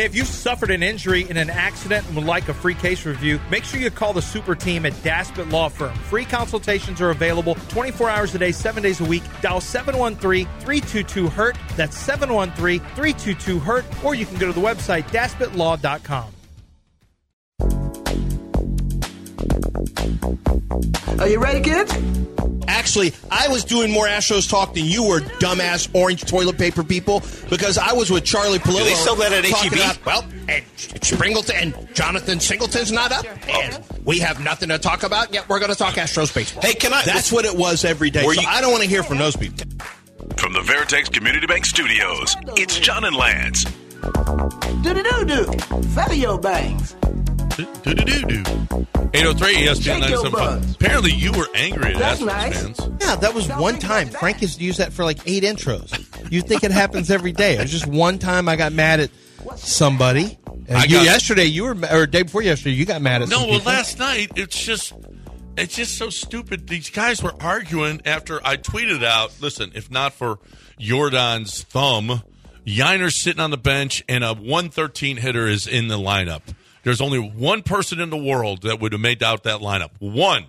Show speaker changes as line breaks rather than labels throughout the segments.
Hey, if you've suffered an injury in an accident and would like a free case review, make sure you call the super team at Daspit Law Firm. Free consultations are available 24 hours a day, 7 days a week. Dial 713-322-HURT. That's 713-322-HURT. Or you can go to the website daspitlaw.com.
Are you ready, kids?
Actually, I was doing more Astros talk than you were, dumbass orange toilet paper people, because I was with Charlie Pallilo.
Do they sell that at
talking
H-E-B?
about- well, and Springleton and Jonathan Singleton's not up, and we have nothing to talk about. Yet we're going to talk Astros baseball.
Hey, can I-
That's what it was every day. So
you-
I don't want to hear from those people.
From the Veritex Community Bank Studios, it's John and Lance.
Do do do do. Fabio bangs.
Do do do do. 803 ESPN
Shake
97.5. Apparently, you were angry at
That's
Astros
nice.
fans.
Yeah, that was one time. Frank has used that for like eight intros. You think it happens every day? It was just one time I got mad at somebody. And
I
you,
got-
yesterday, you were, or day before yesterday, you got mad at
No,
some
well,
people.
last night it's just it's just so stupid. These guys were arguing after I tweeted out. Listen, if not for Jordan's thumb, Yainer's sitting on the bench and a 113 hitter is in the lineup. There's only one person in the world that would have made out that lineup. One.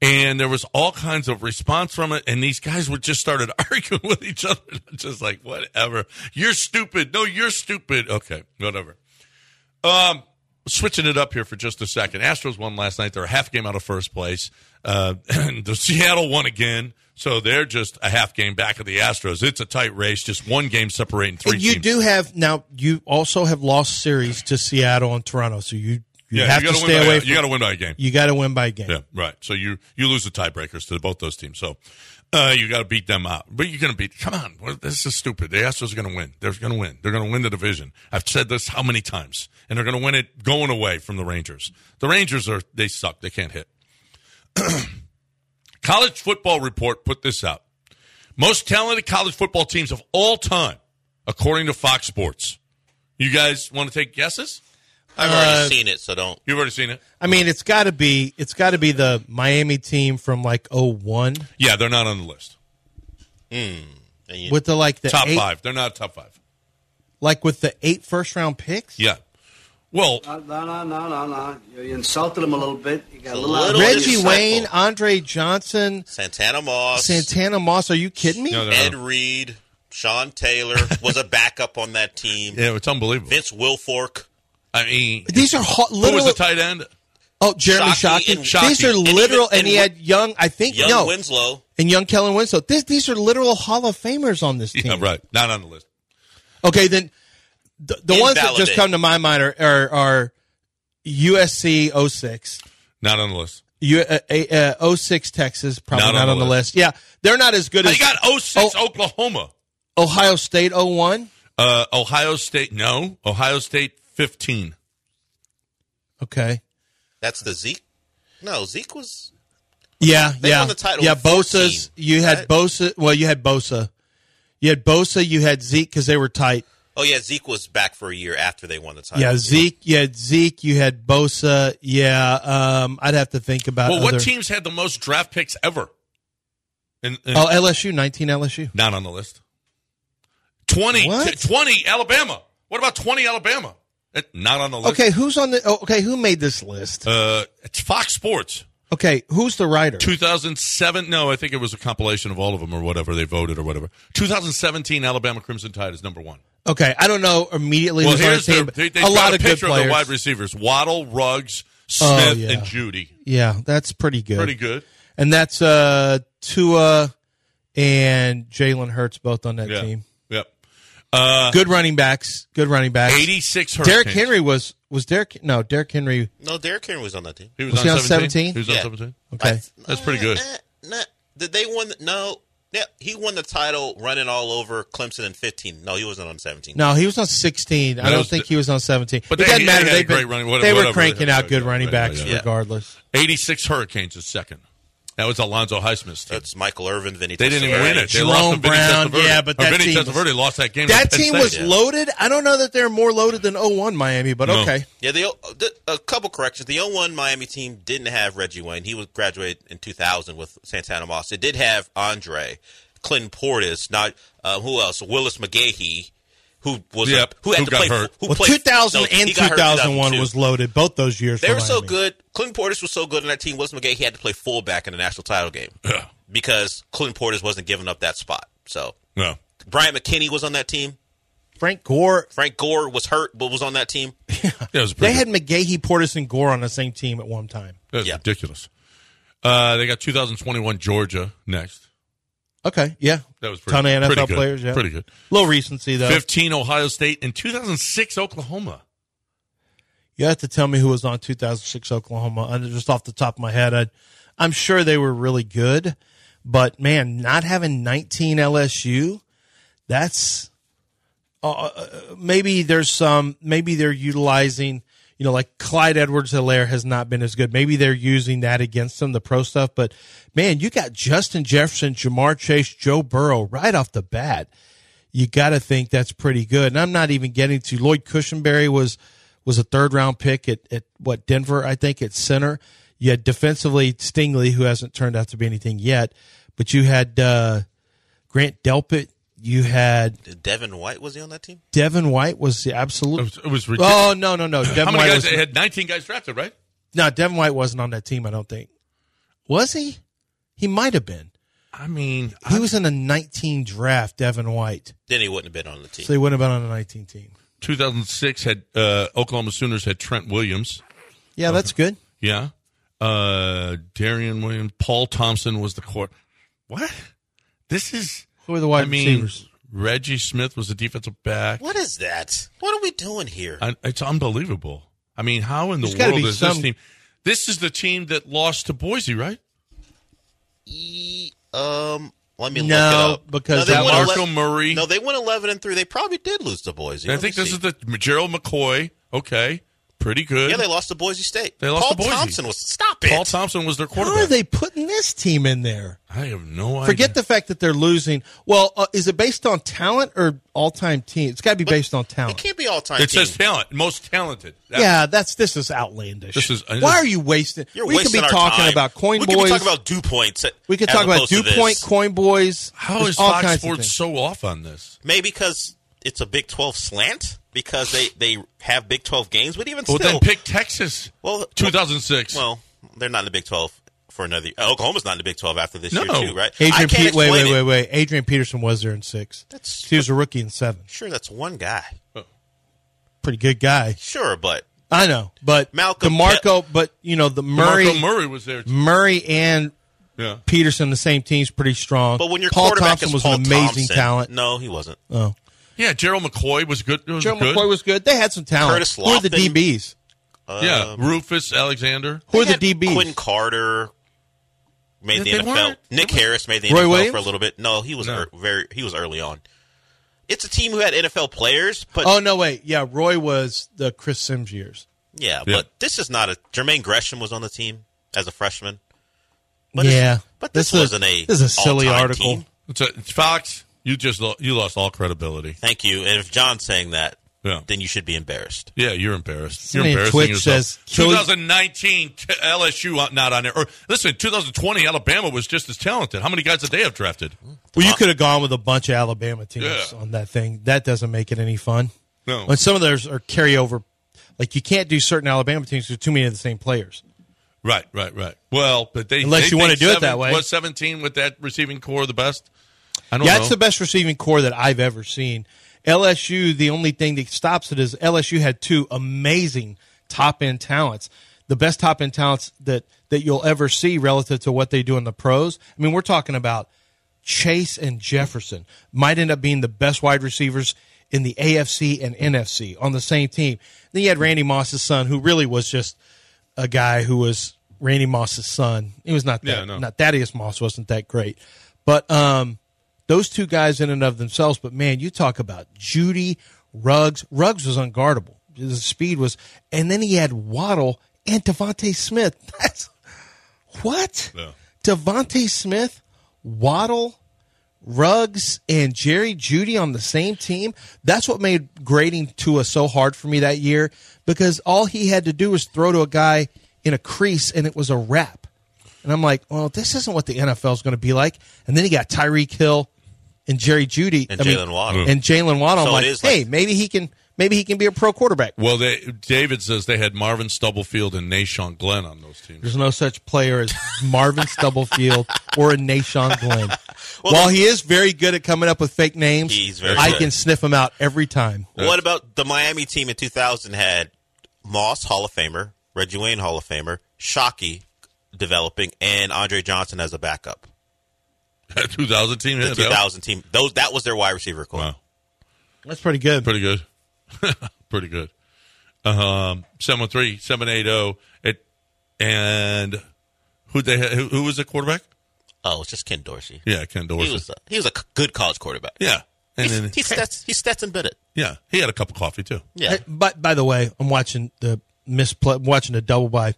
And there was all kinds of response from it, and these guys would just started arguing with each other. Just like, whatever. You're stupid. No, you're stupid. Okay, whatever. Um, switching it up here for just a second. Astros won last night. They're a half game out of first place. Uh, the Seattle won again, so they're just a half game back of the Astros. It's a tight race, just one game separating three
And you
teams.
do have now. You also have lost series to Seattle and Toronto, so you you
yeah,
have
you
to stay
by,
away.
You got to win by a game.
You got to win by a game.
Yeah, right. So you you lose the tiebreakers to both those teams. So uh, you got to beat them out. But you're going to beat. Come on, this is stupid. The Astros are going to win. They're going to win. They're going to win the division. I've said this how many times, and they're going to win it going away from the Rangers. The Rangers are they suck. They can't hit. college football report put this out. Most talented college football teams of all time, according to Fox Sports. You guys want to take guesses?
I've already
Uh,
seen it, so don't.
You've already seen it.
I mean, it's got to be it's got to be the Miami team from like 01
Yeah, they're not on the list.
And you-
with the like the
Top
eight,
five. They're not top five.
like with the eight first round picks.
Yeah. Well,
No, no, no, no, no. You, you insulted him a little bit. You got a
A
little,
little
Reggie
disrespectful.
Wayne, Andre Johnson,
Santana Moss,
Santana Moss. Are you kidding me?
no, they're
Ed
not.
Reed, Sean Taylor was a backup on that team.
Yeah, it's unbelievable.
Vince Wilfork.
I mean,
These are ho-
who was
literal.
the tight end?
oh, Jeremy
Shockey
Shockey. These are
And
even-
literal, and,
and
he had young. I think
Young
no,
Winslow.
and young Kellen Winslow. This, these are literal Hall of Famers on this team.
Yeah, right. Not on the list.
Okay, then the, the ones that just come to my mind are are, are USC 06,
Not on the list.
U, uh, uh, 06 Texas, probably
Not
not,
on
on,
the
the
list.
list. Yeah, they're not as good
You
as
got 06
Oh.
Oklahoma.
Ohio State 01.
Uh, Ohio State, no. Ohio State 15.
Okay.
That's the Zeke. No, Zeke was.
Yeah,
They
yeah,
won the title
yeah.
in 14,
Bosa's. You had
right?
Bosa. Well, you had Bosa. You had Bosa. You had Zeke because they were tight.
Oh yeah, Zeke was back for a year after they won the title.
Yeah, Zeke. Yeah, Zeke. You had Bosa. Yeah. Um, I'd have to think about.
Well, what teams had the most draft picks ever? In, in-
Oh, LSU. Nineteen LSU.
Not on the list. 20,
What?
t- 20 Alabama. What about 20 Alabama? Not on the list.
Okay, who's on the? Oh, okay, who made this list?
Uh, it's Fox Sports.
Okay, who's the writer?
2007. No, I think it was a compilation of all of them or whatever they voted or whatever. 2017 Alabama Crimson Tide is number one.
Okay, I don't know immediately.
Well, here's
the
their,
team, but
they, they
a lot
got a
of good
picture of
players.
the wide receivers: Waddle, Ruggs, Smith,
Oh, yeah.
and Jeudy.
Yeah, that's pretty good.
Pretty good.
And that's uh Tua and Jalen Hurts both on that
Yeah.
team.
Yep. Uh,
Good running backs. Good running backs.
86
Derrick Henry was was Derrick no Derrick Henry.
No, Derrick Henry was on that team.
He was,
Was
on, 17?
17?
He was on 17.
Okay,
That's pretty good.
Eh, nah. Did they win? No. Yeah, he won the title running all over Clemson in 15. No, he wasn't on 17.
no, he was on sixteen. I don't think
the-
he was on seventeen.
But
it
they-
doesn't matter. They've
great
been,
running- whatever-
they were
whatever.
cranking out good running backs
yeah.
regardless.
86 Hurricanes is second. That was Alonzo Highsmith's team.
That's Michael Irvin, Vinny.
They didn't even win it. They
Jerome
lost to Vinny
Brown,
Testaverde.
yeah, but
Or
that
Vinny
team was-
Testaverde lost that game.
That team was
Yeah.
loaded. I don't know that they're more loaded than 01 Miami, but
No.
okay.
Yeah, the, the, a couple corrections. The 01 Miami team didn't have Reggie Wayne. He was graduated in 2000 with Santana Moss. It did have Andre, Clinton Portis, not uh, who else? Willis McGahee, who was
Yep,
who had
who
to
got
play
hurt.
who
Well,
played
2000
no,
and
he got hurt in
2001 was loaded. Both those years.
They
for
were so good. Clinton Portis was so good in that team. Wilson McGahee he had to play fullback in the national title game
Yeah.
because Clinton Portis wasn't giving up that spot. So
No.
Bryant McKinnie was on that team.
Frank Gore.
Frank Gore was hurt but was on that team.
Yeah, it was
They
pretty
had McGahee, Portis, and Gore on the same team at one time.
That's
Yeah.
ridiculous. Uh, they got 2021 Georgia next.
Okay, yeah.
That was pretty,
ton of NFL
good.
players. Yeah,
Pretty good.
Little recency though.
15 Ohio State and 2006 Oklahoma.
You have to tell me who was on 2006 Oklahoma. Uh, Just off the top of my head, i I'm sure they were really good, but man, not having 19 LSU, that's uh, uh, maybe there's some. Maybe they're utilizing. You know, like Clyde Edwards-Hilaire has not been as good. Maybe they're using that against them, the pro stuff. But man, you got Justin Jefferson, Ja'Marr Chase, Joe Burrow right off the bat. You got to think that's pretty good. And I'm not even getting to Lloyd Cushenberry was was a third round pick at, at what Denver, I think, at center. You had defensively Stingley, who hasn't turned out to be anything yet, but you had uh, Grant Delpit. You had
Devin White was he on that team?
Devin White was the
It
absolute.
was, it was ridiculous.
Oh no no no! Devin
How many
White
guys?
was
They had 19 guys drafted, right?
no Devin White wasn't on that team. I don't think. Was he? He might have been.
I mean,
He was in a 19 draft. Devin White.
Then he wouldn't have been on the team.
So he wouldn't have been on a 19 team.
2006 had uh, Oklahoma Sooners had Trent Williams.
Yeah, that's good.
Yeah. Uh, Darian Williams. Paul Thompson was the court. What? This is.
Who are the wide
I mean,
receivers?
Reggie Smith was the defensive back.
What is that? What are we doing here?
I, it's unbelievable. I mean, how in the
There's
world
be
is this team? This is the team that lost to Boise, right?
E- um, let me look
No,
it up.
because
they
that
went
Marco
ele-
Murray.
No, they went eleven and three. They probably did lose to Boise.
I think
me
this
see.
is the Gerald McCoy. Okay, pretty good.
Yeah, they lost to Boise State.
They lost
Paul
to Boise.
Thompson was stop it.
Paul Thompson was their
How
quarterback.
are they putting this team in there?
I have no idea.
Forget the fact that they're losing. Well, uh, is it based on talent or all-time team? It's got to be based on talent.
It can't be all time.
It says talent, most talented. That-
Yeah, that's this is outlandish.
This is-
Why are you wasting?
You're
we could be
our
talking
time.
about coin
we
boys.
could be talking about dew points.
we could talk about dew point, coin boys.
How
There's
is
all
Fox
kinds of
Sports so off on this?
Maybe because it's a Big Twelve slant because they they have Big Twelve games, but even
Well,
still,
then pick Texas.
well,
2006.
Well, they're not in the Big Twelve for another. uh, Oklahoma's not in the Big Twelve after this
No.
year too, right? I
Adrian,
can't
Pe- wait, wait, wait, wait. Adrian Peterson was there in six.
That's
He was a rookie in seven.
sure that's one guy.
Pretty good guy.
Sure, but
I know, but
Malcolm
DeMarco, but you know the Murray,
Marco Murray was there. Too.
Murray and
Yeah.
Peterson, the same team's pretty strong.
but when your
Paul
quarterback
Thompson
is
was
Paul
an amazing
Thompson-
talent.
no, he wasn't.
Oh,
Yeah, Gerald McCoy was good. Was
Joe
good.
McCoy was good. They had some talent.
Curtis
Who are the
Lofton.
DBs?
Um, yeah, Rufus Alexander.
Who are the DBs?
Quinn Carter made
They-
the NFL.
weren't-
Nick Harris made the
Roy
NFL
Williams?
for a little bit. No, he was
No.
ear- very he was early on. It's a team who had NFL players, but
Oh no, wait. Yeah, Roy was the Chris Simms years.
yeah,
Yeah.
but this is not a Jermaine Gresham was on the team as a freshman. But
yeah,
it's- but this
is-
wasn't a
This is a silly
all-time
article.
team.
It's, a, it's Fox. You just lo- you lost all credibility.
Thank you. And if John's saying that,
Yeah.
then you should be embarrassed.
Yeah, you're embarrassed. You're embarrassing
Twitch
yourself.
says,
2019 t- LSU uh, not on there. Or listen, 2020 Alabama was just as talented. How many guys did they have drafted?
Well, you could have gone with a bunch of Alabama teams
Yeah.
on that thing. That doesn't make it any fun.
No.
When some of those are carryover, like you can't do certain Alabama teams with too many of the same players.
Right, right, right. Well, but they
Unless
they
you wanna
think
do it that way.
Was 17 with that receiving core the best? I don't
Yeah,
know.
it's the best receiving core that I've ever seen. LSU, the only thing that stops it is LSU had two amazing top end talents, the best top end talents that that you'll ever see relative to what they do in the pros. I mean, we're talking about Chase and Jefferson might end up being the best wide receivers in the AFC and NFC on the same team. Then you had Randy Moss's son, who really was just a guy who was Randy Moss's son. He was not that,
Yeah, no.
not Thaddeus Moss wasn't that great, but um, those two guys in and of themselves. But man, you talk about Jeudy Ruggs. Ruggs was unguardable. The speed was, and then he had Waddle and DeVonta Smith. That's what
Yeah.
DeVonta Smith, Waddle, Ruggs, and Jerry Jeudy on the same team. That's what made grading Tua so hard for me that year because all he had to do was throw to a guy in a crease and it was a wrap. And I'm like, well, this isn't what the NFL is going to be like. And then he got Tyreek Hill. and Jerry Jeudy
And
I mean,
Jaylen Waddle.
and Jaylen Waddle.
So
I'm like,
it is
hey,
like-
maybe he can maybe he can be a pro quarterback.
Well, they, David says they had Marvin Stubblefield and Nashawn Glenn on those teams.
There's no such player as Marvin Stubblefield or a Nashawn Glenn. While he is very good at coming up with fake names,
He's very
I
good.
can sniff him out every time.
What about the Miami team in 2000 had Moss, Hall of Famer, Reggie Wayne, Hall of Famer, Shockey developing, and Andre Johnson as a backup.
2000 team.
The
yeah,
2000 team, those that was their wide receiver core.
Wow.
That's pretty good.
Pretty good. Pretty good. Um, 713 780. It, and who they who, who was the quarterback?
Oh, it's just Ken Dorsey.
Yeah, Ken Dorsey.
He was a, he was a c- good college quarterback.
yeah. And
He's,
then,
he's, Stets, he's Stetson Bennett.
yeah, he had a cup of coffee too.
Yeah.
Hey, But by the way, I'm watching the misplay, watching the double by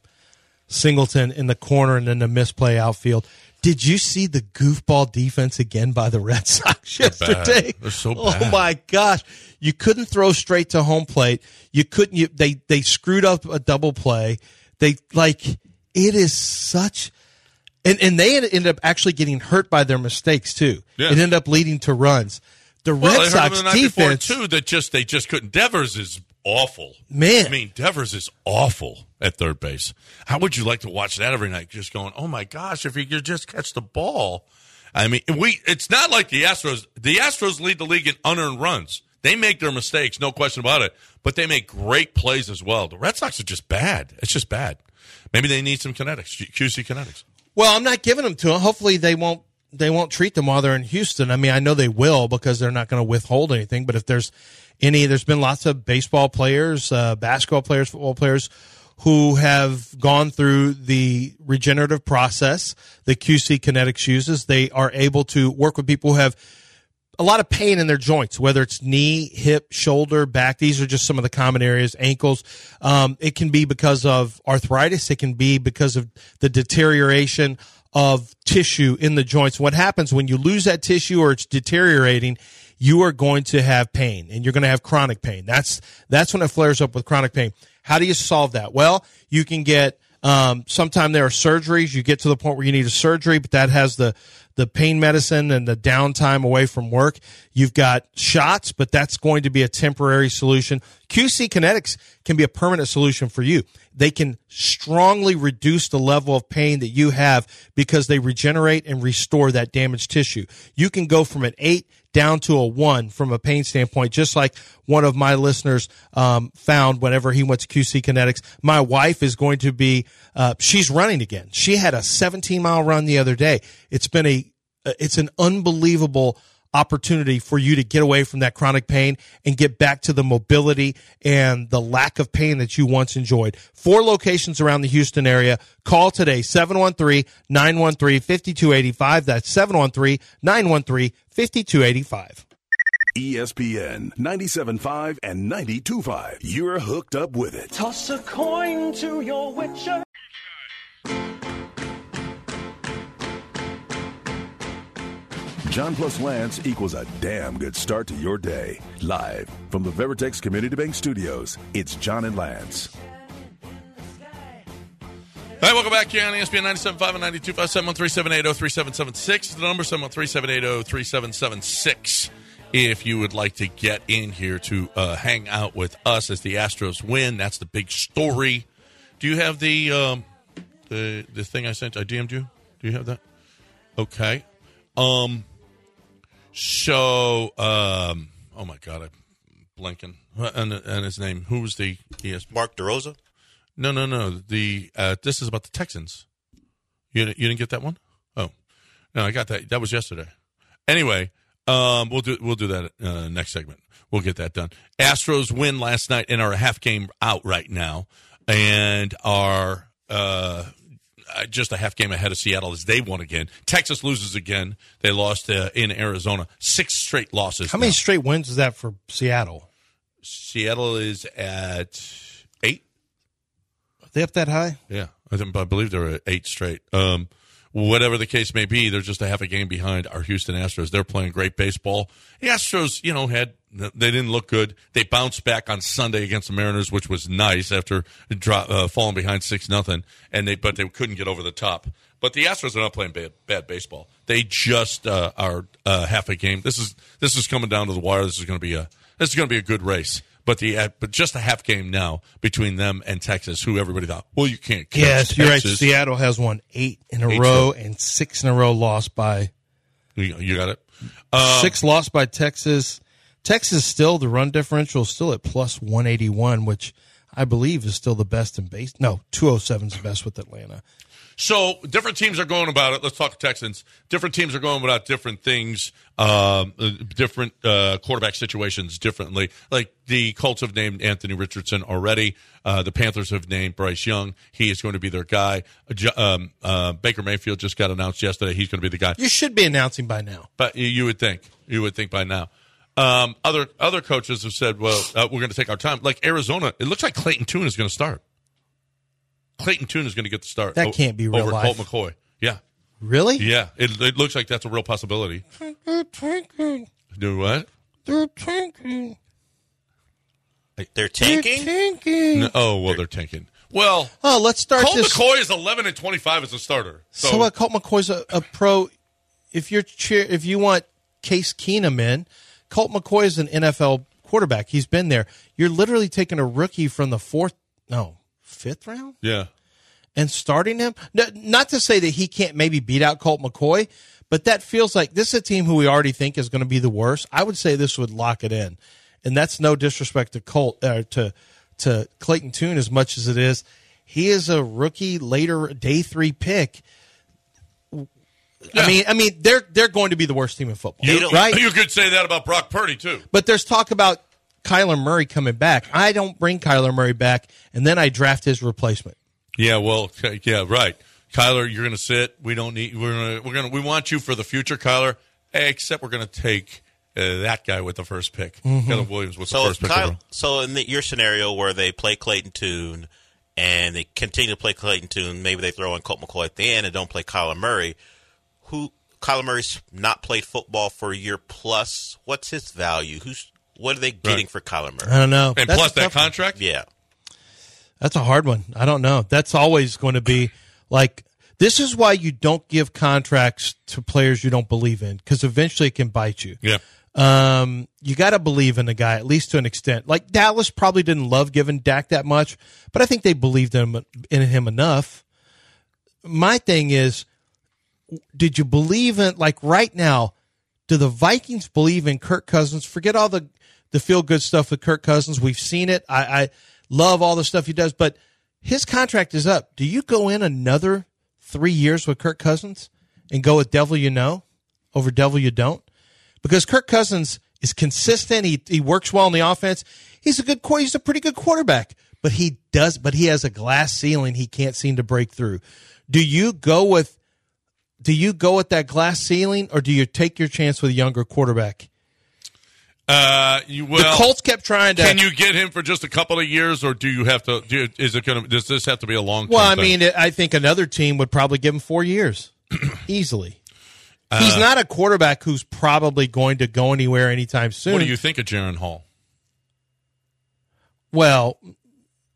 Singleton in the corner and then the misplay outfield. Did you see the goofball defense again by the Red Sox yesterday?
They're so bad.
Oh my gosh! You couldn't throw straight to home plate. You couldn't. You, they they screwed up a double play. They like it is such. And, and they ended up actually getting hurt by their mistakes too.
Yeah.
It ended up leading to runs. The Red Sox
the
defense,
too that just they just couldn't. Devers is awful.
Man.
I mean Devers is awful at third base. How would you like to watch that every night? Just going, oh my gosh, if he could just catch the ball. I mean, we. It's not like the Astros. The Astros lead the league in unearned runs. They make their mistakes, no question about it. But they make great plays as well. The Red Sox are just bad. It's just bad. Maybe they need some kinetics, QC kinetics.
Well, I'm not giving them to them. Hopefully, they won't. They won't treat them while they're in Houston. I mean, I know they will because they're not going to withhold anything. But if there's any, there's been lots of baseball players, uh, basketball players, football players who have gone through the regenerative process that QC Kinetics uses. They are able to work with people who have a lot of pain in their joints, whether it's knee, hip, shoulder, back. These are just some of the common areas. Ankles. Um, it can be because of arthritis. It can be because of the deterioration of tissue in the joints. What happens when you lose that tissue or it's deteriorating? You are going to have pain and you're going to have chronic pain. That's, that's when it flares up with chronic pain. How do you solve that? Well, you can get, um, sometime there are surgeries. You get to the point where you need a surgery, but that has the, the pain medicine and the downtime away from work. You've got shots, but that's going to be a temporary solution. QC Kinetics can be a permanent solution for you. They can strongly reduce the level of pain that you have because they regenerate and restore that damaged tissue. You can go from an eight down to a one from a pain standpoint, just like one of my listeners um, found whenever he went to QC Kinetics. My wife is going to be, uh, she's running again. She had a 17 mile run the other day. It's been a, it's an unbelievable opportunity for you to get away from that chronic pain and get back to the mobility and the lack of pain that you once enjoyed. Four locations around the Houston area. Call today 713-913-5285. That's 713-913-5285.
ESPN 97.5 and 92.5. You're hooked up with it.
Toss a coin to your witcher.
John plus Lance equals a damn good start to your day. Live from the Veritex Community Bank Studios, it's John and Lance.
All right, welcome back here on ESPN 97.5 and 92.5, 713-780-3776 is the number, 713-780-3776 if you would like to get in here to uh, hang out with us as the Astros win. That's the big story. Do you have the um, the the thing I sent? I DM'd you? Do you have that? Okay. Um. So, um, oh my God, I'm blanking. Uh, And, and his name, who was the ESPN?
Mark DeRosa.
No, no, no. The uh, this is about the Texans. You didn't- you didn't get that one? Oh, no, I got that. That was yesterday. Anyway, um, we'll do we'll do that uh, next segment. We'll get that done. Astros win last night and are a half game out right now, and are uh, just a half game ahead of Seattle as they won again. Texas loses again. They lost uh, in Arizona. Six straight losses.
How many
now.
straight wins is that for Seattle?
Seattle is at eight.
Are they up that high?
Yeah, I, think, I believe they're at eight straight. Um, whatever the case may be, they're just a half a game behind our Houston Astros. They're playing great baseball. The Astros, you know, had they didn't look good. They bounced back on Sunday against the Mariners, which was nice after drop, uh, falling behind six nothing, and they but they couldn't get over the top. But the Astros are not playing bad, bad baseball. They just uh, are uh, half a game. This is this is coming down to the wire. This is going to be a this is going to be a good race. But the uh, but just a half game now between them and Texas, who everybody thought, well, you can't. Catch
Yes, you're right. Seattle has won eight in a
Eight
row and six in a row lost by
You, you got it. Um,
six lost by Texas. Texas still the run differential is still at plus one eighty one, which I believe is still the best in base. No, two oh seven is the best with Atlanta.
So different teams are going about it. Let's talk Texans. Different teams are going about different things, um, uh, different uh, quarterback situations differently. Like the Colts have named Anthony Richardson already. Uh, the Panthers have named Bryce Young. He is going to be their guy. Um, uh, Baker Mayfield just got announced yesterday. He's going to be the guy.
You should be announcing by now.
But you would think, you would think by now. Um, other other coaches have said, "Well, uh, we're going to take our time." Like Arizona, it looks like Clayton Tune is going to start. Clayton Tune is going to get the start.
That
o-
can't be real
over
life.
Colt McCoy. Yeah,
Really?
yeah. It, it looks like that's a real possibility. Do what?
They're tanking.
No, oh well, they're tanking. Well,
Oh, let's start
Colt
this.
McCoy is eleven and twenty five as a starter. So,
So, what? Colt McCoy's a, a pro. If you're cheer, if you want Case Keenum in, Colt McCoy is an NFL quarterback. He's been there. You're literally taking a rookie from the fourth, no, fifth round,
yeah,
and starting him. No, not to say that he can't maybe beat out Colt McCoy, but that feels like this is a team who we already think is going to be the worst. I would say this would lock it in, and that's no disrespect to Colt uh, to to Clayton Tune as much as it is. He is a rookie, later day three pick.
Yeah.
I mean, I mean, they're they're going to be the worst team in football,
You
right?
You could say that about Brock Purdy too.
But there's talk about Kyler Murray coming back. I don't bring Kyler Murray back, and then I draft his replacement.
Yeah, well, yeah, right. Kyler, you're going to sit. We don't need. We're gonna, we're going to. We want you for the future, Kyler. Except we're going to take uh, that guy with the first pick,
Mm-hmm.
Caleb Williams with
So
the first pick.
Kyle, so in the, your scenario where they play Clayton Tune and they continue to play Clayton Tune, maybe they throw in Colt McCoy at the end and don't play Kyler Murray. Who Kyler Murray's not played football for a year plus. What's his value? Who's what are they getting
Right.
for Kyler
I don't know.
and
That's
plus that
tough one.
contract.
Yeah,
That's a hard one. I don't know. That's always going to be like this is why you don't give contracts to players you don't believe in because eventually it can bite you.
Yeah.
Um, you got to believe in the guy at least to an extent. Like Dallas probably didn't love giving Dak that much, but I think they believed in him, in him enough. My thing is, did you believe in like right now? Do the Vikings believe in Kirk Cousins? Forget all the the feel good stuff with Kirk Cousins. We've seen it. I, I love all the stuff he does, but his contract is up. Do you go in another three years with Kirk Cousins and go with devil you know over devil you don't? Because Kirk Cousins is consistent. He he works well in the offense. He's a good he's a pretty good quarterback, but he does but he has a glass ceiling he can't seem to break through. Do you go with do you go with that glass ceiling or do you take your chance with a younger quarterback?
Uh, you, well,
the Colts kept trying to
Can you get him for just a couple of years, or do you have to? Do, is it going to? Does this have to be a long?
Well, I mean, I think another team would probably give him 4 years easily.
Uh,
He's not a quarterback who's probably going to go anywhere anytime soon.
what do you think of Jaren Hall?
Well,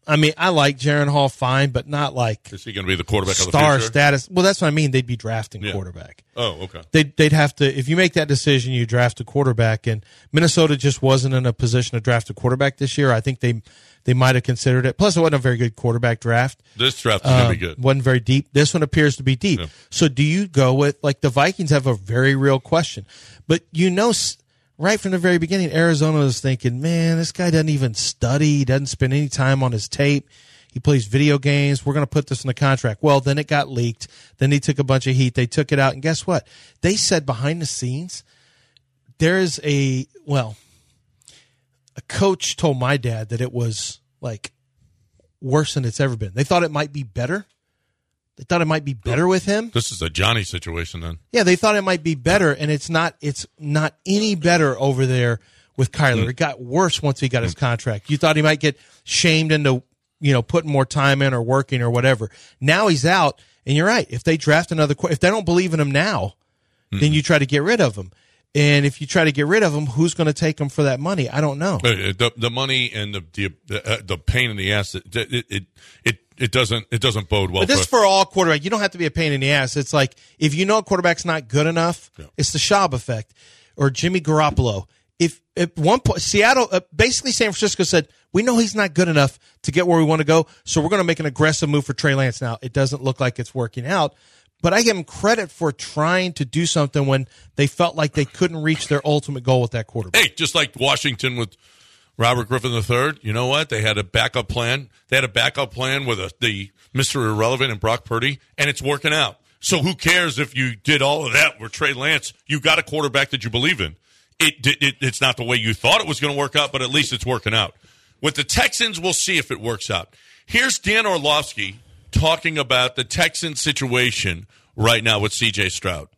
I mean, I like Jaren Hall fine, but not like
Is he going to be the quarterback of the
star
future?
status. Well, that's what I mean. They'd be drafting
Yeah.
quarterback.
Oh, okay.
They'd, they'd have to, if you make that decision, you draft a quarterback. And Minnesota just wasn't in a position to draft a quarterback this year. I think they they might have considered it. Plus, it wasn't a very good quarterback draft.
This draft is going
Um,
to be good.
Wasn't very deep. This one appears to be deep.
Yeah.
So do you go with like the Vikings have a very real question, but you know, right from the very beginning, Arizona was thinking, man, this guy doesn't even study. He doesn't spend any time on his tape. He plays video games. We're going to put this in the contract. Well, then it got leaked. Then they took a bunch of heat. They took it out. And guess what? They said behind the scenes, there is a, well, a coach told my dad that it was like worse than it's ever been. They thought it might be better. They thought it might be better with him.
This is a Johnny situation then.
Yeah, they thought it might be better, and it's not. It's not any better over there with Kyler. It got worse once he got his contract. You thought he might get shamed into you know, putting more time in or working or whatever. Now he's out, and you're right. If they draft another, if they don't believe in him now, then you try to get rid of him. And if you try to get rid of him, who's going to take him for that money? I don't know.
The, the money and the the, uh, the pain in the ass it it, it it it doesn't it doesn't bode well.
But this
for,
for all quarterback. You don't have to be a pain in the ass. It's like if you know a quarterback's not good enough, it's the Schaub effect or Jimmy Garoppolo. If at one point Seattle, uh, basically San Francisco said, we know he's not good enough to get where we want to go, so we're going to make an aggressive move for Trey Lance. Now it doesn't look like it's working out, but I give him credit for trying to do something when they felt like they couldn't reach their ultimate goal with that quarterback.
hey, just like Washington with Robert Griffin III, you know what? They had a backup plan. They had a backup plan with a, the Mister Irrelevant and Brock Purdy, and it's working out. So who cares if you did all of that with Trey Lance? You got a quarterback that you believe in. It, it, it it's not the way you thought it was going to work out, but at least it's working out. With the Texans, we'll see if it works out. Here's Dan Orlovsky talking about the Texan situation right now with C.J. Stroud.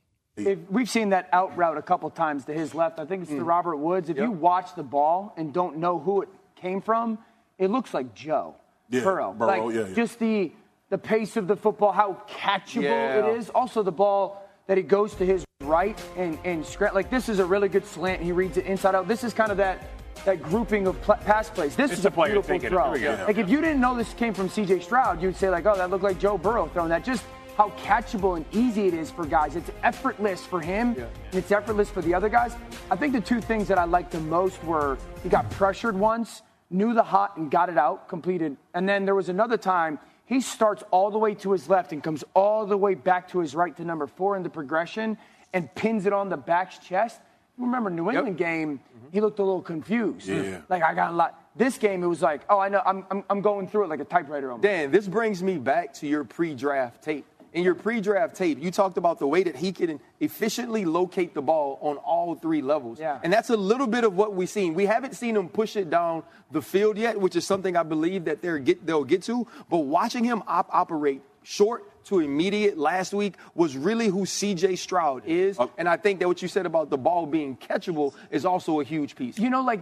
If we've seen that out route a couple times to his left. I think it's to mm. Robert Woods. If you watch the ball and don't know who it came from, it looks like Joe
Yeah,
Burrow.
Burrow,
like
yeah, yeah.
just the the pace of the football, how catchable
Yeah.
it is. Also the ball that it goes to his right and and scra- like this is a really good slant. He reads it inside out. This is kind of that. That grouping of pl- pass plays. This
It's
is a beautiful throw.
Here we go.
Like if you didn't know this came from C.J. Stroud, you'd say like, "Oh, that looked like Joe Burrow throwing that." Just how catchable and easy it is for guys. It's effortless for him, and it's effortless for the other guys. I think the two things that I liked the most were he got pressured once, knew the hot and got it out, completed, and then there was another time he starts all the way to his left and comes all the way back to his right to number four in the progression and pins it on the back's chest. Remember New England game, he looked a little confused.
Yeah.
Like I got a lot. This game, it was like, oh, I know, I'm, I'm, I'm going through it like a typewriter. Almost.
Dan, this brings me back to your pre-draft tape. In your pre-draft tape, you talked about the way that he can efficiently locate the ball on all three levels.
Yeah.
And that's a little bit of what we've seen. We haven't seen him push it down the field yet, which is something I believe that they're get, they'll get to. But watching him op- operate short to immediate last week was really who CJ Stroud is. And I think that what you said about the ball being catchable is also a huge piece.
You know, like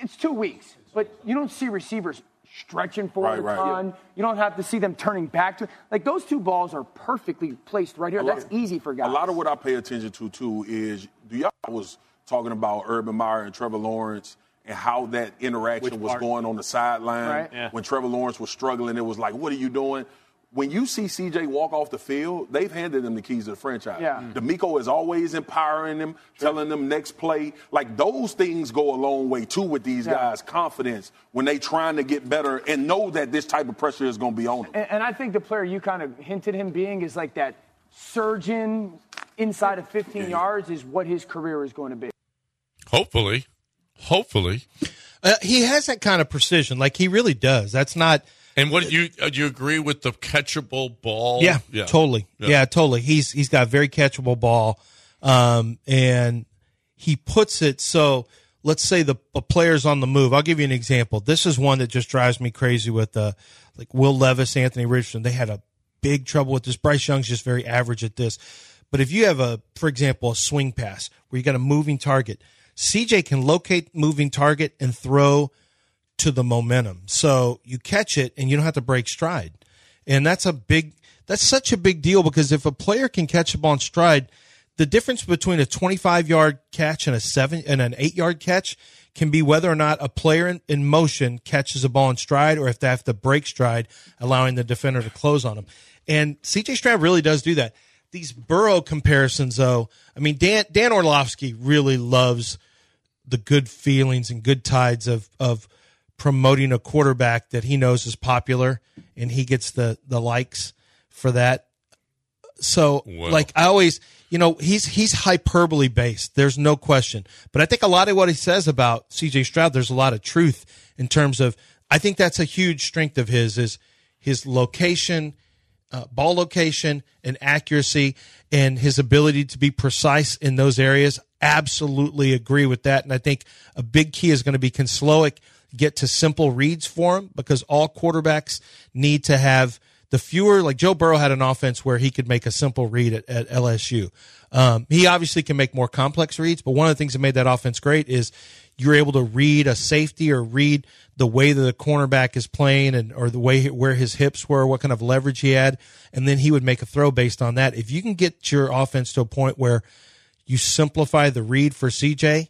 it's two weeks, but you don't see receivers stretching forward
Right,
a
right.
ton. You don't have to see them turning back to like those two balls are perfectly placed right here.
Lot-
That's easy for guys.
A lot of what I pay attention to too is do y'all was talking about Urban Meyer and Trevor Lawrence and how that interaction was going on the sideline
Right. Yeah.
when Trevor Lawrence was struggling. It was like, what are you doing? When you see CJ walk off the field, they've handed him the keys to the franchise.
Yeah.
DeMeco is always empowering them, telling them next play. Like those things go a long way too with these
Yeah.
guys' confidence when they trying to get better and know that this type of pressure is going to be on them.
and, and I think the player you kind of hinted him being is like that surgeon inside of 15 yards is what his career is going to be.
Hopefully, hopefully.
Uh, he has that kind of precision, like he really does. That's not.
And what do you uh, do you agree with the catchable ball?
Yeah, totally. Yeah. totally. He's he's got a very catchable ball, um, and he puts it so. Let's say the a player's on the move. I'll give you an example. This is one that just drives me crazy with uh, like Will Levis, Anthony Richardson. They had a big trouble with this. Bryce Young's just very average at this. But if you have a, for example, a swing pass where you got a moving target, CJ can locate moving target and throw to the momentum. So you catch it and you don't have to break stride. And that's a big, that's such a big deal because if a player can catch a ball in stride, the difference between a 25 yard catch and a seven and an eight yard catch can be whether or not a player in, in motion catches a ball in stride or if they have to break stride, allowing the defender to close on them. And CJ Stroud really does do that. These Burrow comparisons, though, I mean, Dan, Dan Orlovsky really loves the good feelings and good tides of of promoting a quarterback that he knows is popular and he gets the the likes for that. So
Well.
like I always, you know, he's he's hyperbole based. There's no question. But I think a lot of what he says about CJ Stroud there's a lot of truth in terms of I think that's a huge strength of his is his location, uh, ball location and accuracy and his ability to be precise in those areas. Absolutely agree with that. And I think a big key is going to be can Slowik get to simple reads for him because all quarterbacks need to have the fewer like Joe Burrow had an offense where he could make a simple read at, at LSU. Um, he obviously can make more complex reads, but one of the things that made that offense great is you're able to read a safety or read the way that the cornerback is playing and or the way where his hips were, what kind of leverage he had, and then he would make a throw based on that. If you can get your offense to a point where you simplify the read for CJ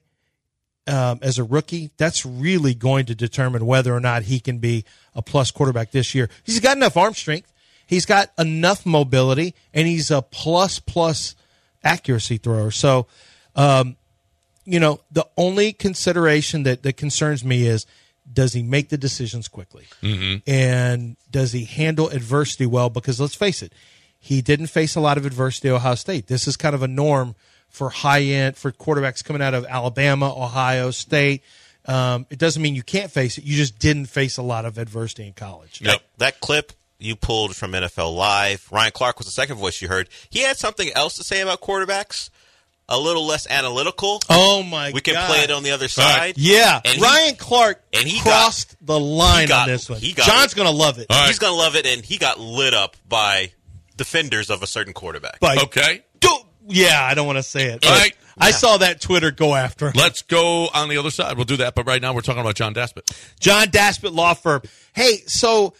um, as a rookie, that's really going to determine whether or not he can be a plus quarterback this year. He's got enough arm strength, he's got enough mobility, and he's a plus plus accuracy thrower. So, um, you know, the only consideration that, that concerns me is does he make the decisions quickly?
Mm-hmm.
And does he handle adversity well? Because let's face it, he didn't face a lot of adversity at Ohio State. This is kind of a norm for high end, for quarterbacks coming out of Alabama, Ohio State. Um, it doesn't mean you can't face it. You just didn't face a lot of adversity in college.
That, that clip you pulled from NFL Live, Ryan Clark was the second voice you heard. He had something else to say about quarterbacks, a little less analytical.
Oh my!
We can
God.
play it on the other side.
Yeah,
And he-
Ryan Clark
and he
crossed
got-
the line
he got-
on this one.
he got
John's
it.
gonna love it.
All right.
He's gonna love it, and he got lit up by defenders of a certain quarterback.
But
Okay.
Yeah, I don't want to say it.
All right.
I saw that Twitter go after him.
Let's go on the other side. We'll do that. But right now, we're talking about John Daspit.
John Daspit Law Firm. Hey, so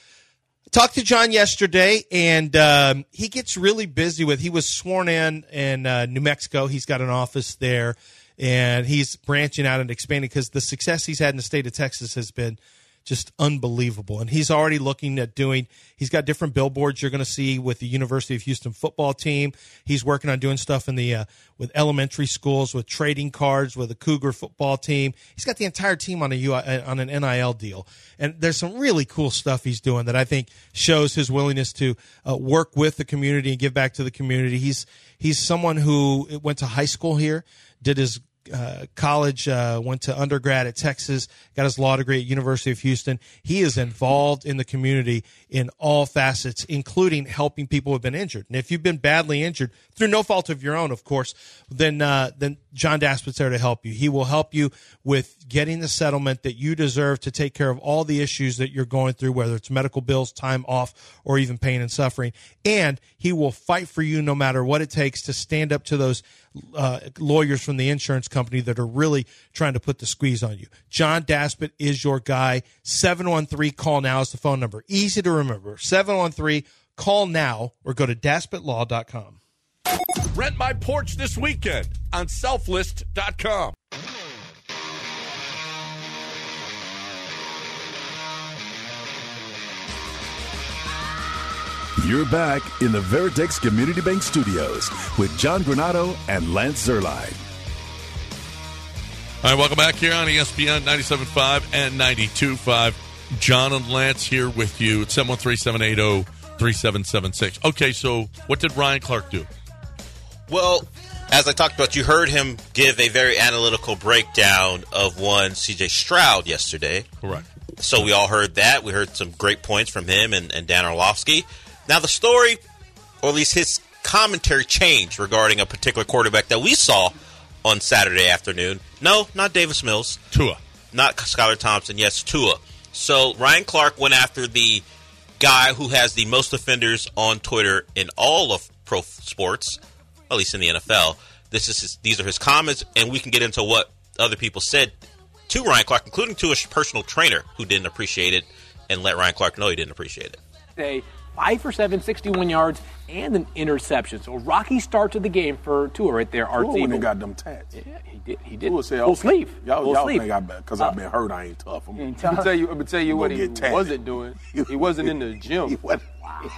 talked to John yesterday, and um, he gets really busy with. He was sworn in in uh, New Mexico. He's got an office there, and he's branching out and expanding because the success he's had in the state of Texas has been just unbelievable. And he's already looking at doing. He's got different billboards you're going to see with the University of Houston football team. He's working on doing stuff in the uh, with elementary schools, with trading cards, with the Cougar football team. He's got the entire team on a UI, on an NIL deal, and there's some really cool stuff he's doing that I think shows his willingness to uh, work with the community and give back to the community. He's he's someone who went to high school here, did his uh, college, uh, went to undergrad at Texas, got his law degree at University of Houston. He is involved in the community in all facets, including helping people who have been injured. And if you've been badly injured through no fault of your own, of course, then uh, then John Daspit's there to help you. He will help you with getting the settlement that you deserve to take care of all the issues that you're going through, whether it's medical bills, time off, or even pain and suffering. And he will fight for you no matter what it takes to stand up to those uh, lawyers from the insurance company that are really trying to put the squeeze on you. John Daspit is your guy. 713 call now is the phone number. Easy to remember. 713 call now or go to daspitlaw.com.
Rent my porch this weekend on selflist.com.
You're back in the Veritex Community Bank Studios with John Granado and Lance Zierlein.
All right, welcome back here on ESPN 97.5 and 92.5. John and Lance here with you at 713-780-3776. Okay, so what did Ryan Clark do?
Well, as I talked about, you heard him give a very analytical breakdown of one CJ Stroud yesterday.
Correct.
So we all heard that. We heard some great points from him and, and Dan Orlovsky. Now the story, or at least his commentary, changed regarding a particular quarterback that we saw on Saturday afternoon. No, not Davis Mills.
Tua.
Not Skylar Thompson. Yes, Tua. So Ryan Clark went after the guy who has the most offenders on Twitter in all of pro sports, at least in the NFL. This is his, these are his comments, and we can get into what other people said to Ryan Clark, including to a personal trainer who didn't appreciate it and let Ryan Clark know he didn't appreciate it.
Today, five for seven, 61 yards, and an interception. So a rocky start to the game for Tua right there.
Tua
Artsy.
went and got them tats.
Yeah, he did. He did.
Tua said,
Full
okay,
sleeve.
Y'all,
Full
y'all
sleeve.
think I because I've been hurt, I ain't tough. I'm,
I'm gonna tell you, I'm gonna tell you
You
what
gonna
he
tatted.
wasn't doing. He wasn't in the gym.
He wasn't-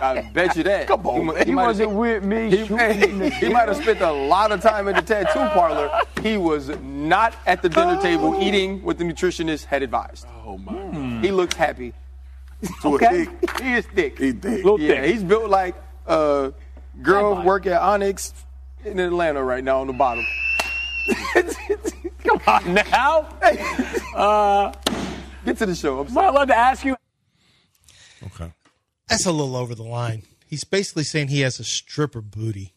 I bet you that.
Come on,
mu-
man.
He,
wasn't with me
He,
shooting in
he might have spent a lot of time in the tattoo parlor. He was not at the dinner table eating what the nutritionist had advised.
oh my
Hmm. He looks happy.
Tua
Okay,
thick.
he is thick.
He thick.
Little
Yeah,
thick.
he's built like uh, girl
body.
work at Onyx in Atlanta right now on the bottom.
Come on now. Uh,
Get to the show. I'm
am. I allowed to ask you?
Okay.
That's a little over the line. He's basically saying he has a stripper booty.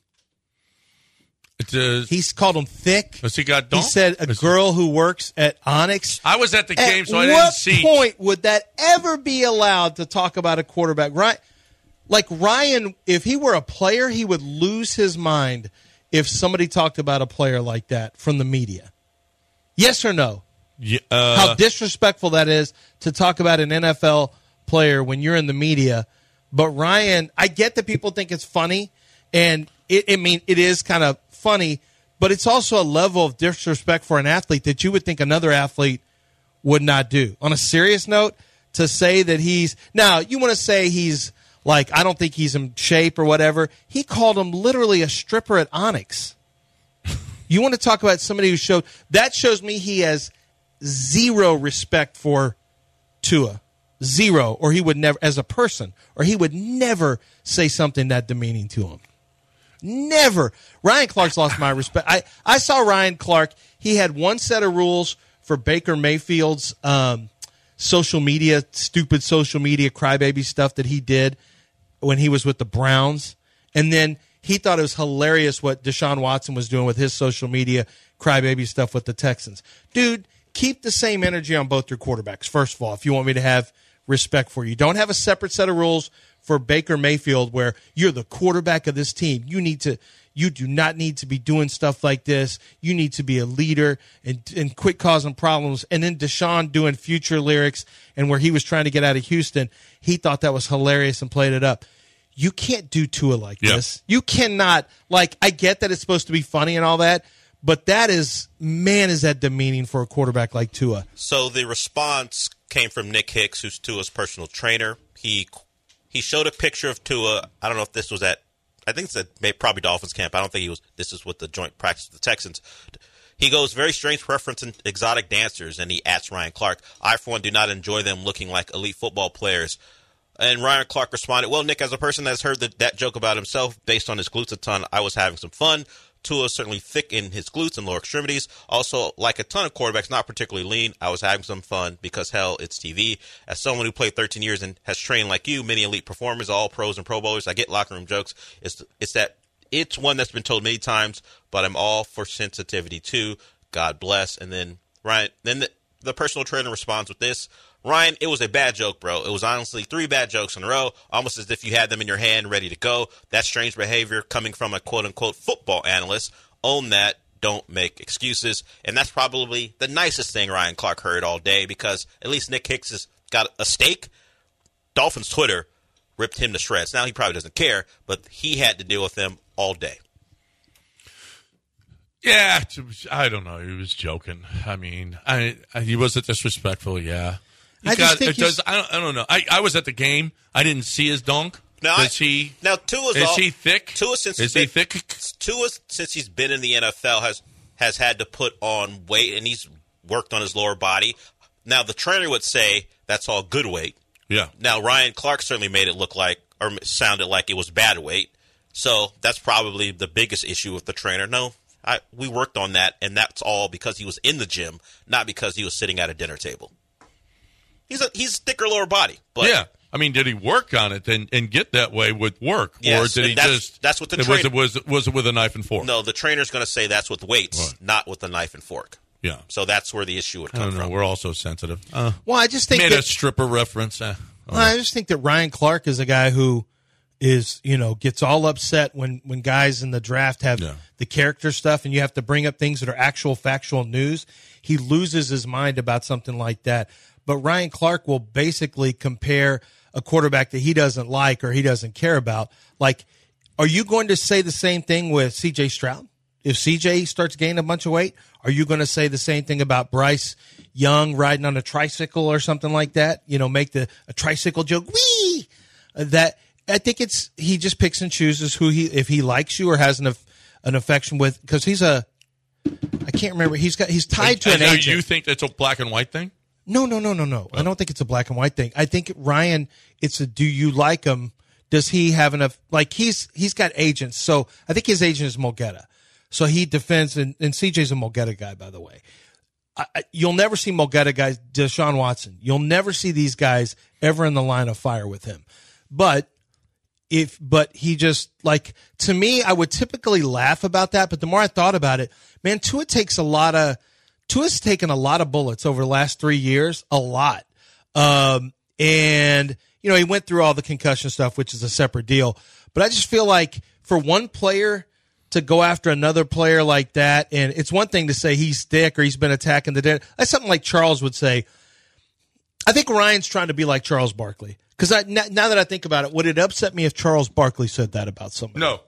Uh,
He's called him thick.
has he got
He said a girl who works at Onyx.
I was at the game, so I didn't see.
What point would that ever be allowed to talk about a quarterback? Right? like Ryan, if he were a player, he would lose his mind if somebody talked about a player like that from the media. Yes or no?
Yeah, uh,
How disrespectful that is to talk about an NFL player when you're in the media. But Ryan, I get that people think it's funny, and it, I mean it is kind of funny, but it's also a level of disrespect for an athlete that you would think another athlete would not do. On a serious note, to say that he's now you want to say he's like I don't think he's in shape or whatever. He called him literally a stripper at Onyx. you want to talk about somebody who showed that shows me he has zero respect for Tua. Zero, or he would never, as a person, or he would never say something that demeaning to him. Never. Ryan Clark's lost my respect. I, I saw Ryan Clark. He had one set of rules for Baker Mayfield's um, social media, stupid social media crybaby stuff that he did when he was with the Browns. And then he thought it was hilarious what Deshaun Watson was doing with his social media crybaby stuff with the Texans. Dude, keep the same energy on both your quarterbacks, first of all, if you want me to have respect for you. Don't have a separate set of rules for Baker Mayfield where you're the quarterback of this team. You need to you do not need to be doing stuff like this. You need to be a leader and, and quit causing problems. And then Deshaun doing future lyrics and where he was trying to get out of Houston, he thought that was hilarious and played it up. You can't do Tua like
Yep.
this. You cannot like I get that it's supposed to be funny and all that, but that is man is that demeaning for a quarterback like Tua.
So the response came from Nick Hicks, who's Tua's personal trainer. He he showed a picture of Tua. I don't know if this was at I think it's at probably Dolphins camp. I don't think he was. This is with the joint practice of the Texans. He goes very strange preference in exotic dancers, and he asks Ryan Clark. I for one do not enjoy them looking like elite football players. And Ryan Clark responded, "Well, Nick, as a person that's heard that, that joke about himself based on his glutes a ton, I was having some fun. Tua is certainly thick in his glutes and lower extremities. Also, like a ton of quarterbacks, not particularly lean. I was having some fun because hell, it's TV. As someone who played 13 years and has trained like you, many elite performers, all pros and Pro Bowlers, I get locker room jokes. It's it's that it's one that's been told many times, but I'm all for sensitivity too. God bless. And then Ryan, then the, the personal trainer responds with this. Ryan, it was a bad joke, bro. It was honestly three bad jokes in a row, almost as if you had them in your hand ready to go. That's strange behavior coming from a quote unquote football analyst. Own that. Don't make excuses. And that's probably the nicest thing Ryan Clark heard all day because at least Nick Hicks has got a stake. Dolphins Twitter ripped him to shreds. Now he probably doesn't care, but he had to deal with them all day.
Yeah, I don't know. He was joking. I mean, I, I he wasn't disrespectful. Yeah,
I just think
it does. I don't, I don't know. I, I was at the game. I didn't see his dunk.
Now, I-
Does he?
Now Tua's
Is
all,
he thick?
Tua since
Is
he's
he thick?
Tua since he's been in the NFL has has had to put on weight and he's worked on his lower body. Now the trainer would say that's all good weight.
Yeah.
Now Ryan Clark certainly made it look like or sounded like it was bad weight. So that's probably the biggest issue with the trainer. No, I, we worked on that, and that's all because he was in the gym, not because he was sitting at a dinner table. He's a he's thicker lower body, but
yeah. I mean, did he work on it and, and get that way with work,
Yes,
or did he
that's-
just?
that's what the
was it was was it with a knife and fork?
no, the trainer's going to say that's with weights,
Right.
not with a knife and fork.
Yeah.
So that's where the issue would
I
come
don't know.
from.
We're all so sensitive. Uh,
Well, I just think
made a
that,
stripper reference. Uh,
Well, I just think that Ryan Clark is a guy who is, you know, gets all upset when when guys in the draft have
Yeah.
the character stuff and you have to bring up things that are actual factual news. He loses his mind about something like that. But Ryan Clark will basically compare a quarterback that he doesn't like or he doesn't care about. Like, are you going to say the same thing with CJ Stroud? If CJ starts gaining a bunch of weight, are you going to say the same thing about Bryce Young riding on a tricycle or something like that? You know, make the a tricycle joke. Wee! That I think it's he just picks and chooses who he if he likes you or has an an affection with because he's a I can't remember he's got he's tied to an agent.
you think that's a black and white thing?
No, no, no, no, no. I don't think it's a black and white thing. I think Ryan, it's a do you like him? Does he have enough? Like he's he's got agents, so I think his agent is Mulugheta. So he defends, and, and CJ's a Mulugheta guy, by the way. I, I- you'll never see Mulugheta guys, Deshaun Watson. You'll never see these guys ever in the line of fire with him. But if but he just like to me, I would typically laugh about that. But the more I thought about it, man, Tua takes a lot of Tua's taken a lot of bullets over the last three years, a lot. Um, and you know, he went through all the concussion stuff, which is a separate deal. But I just feel like for one player to go after another player like that, and it's one thing to say he's thick or he's been attacking the dead. That's something like Charles would say. I think Ryan's trying to be like Charles Barkley. Because I, now that I think about it, would it upset me if Charles Barkley said that about somebody?
No,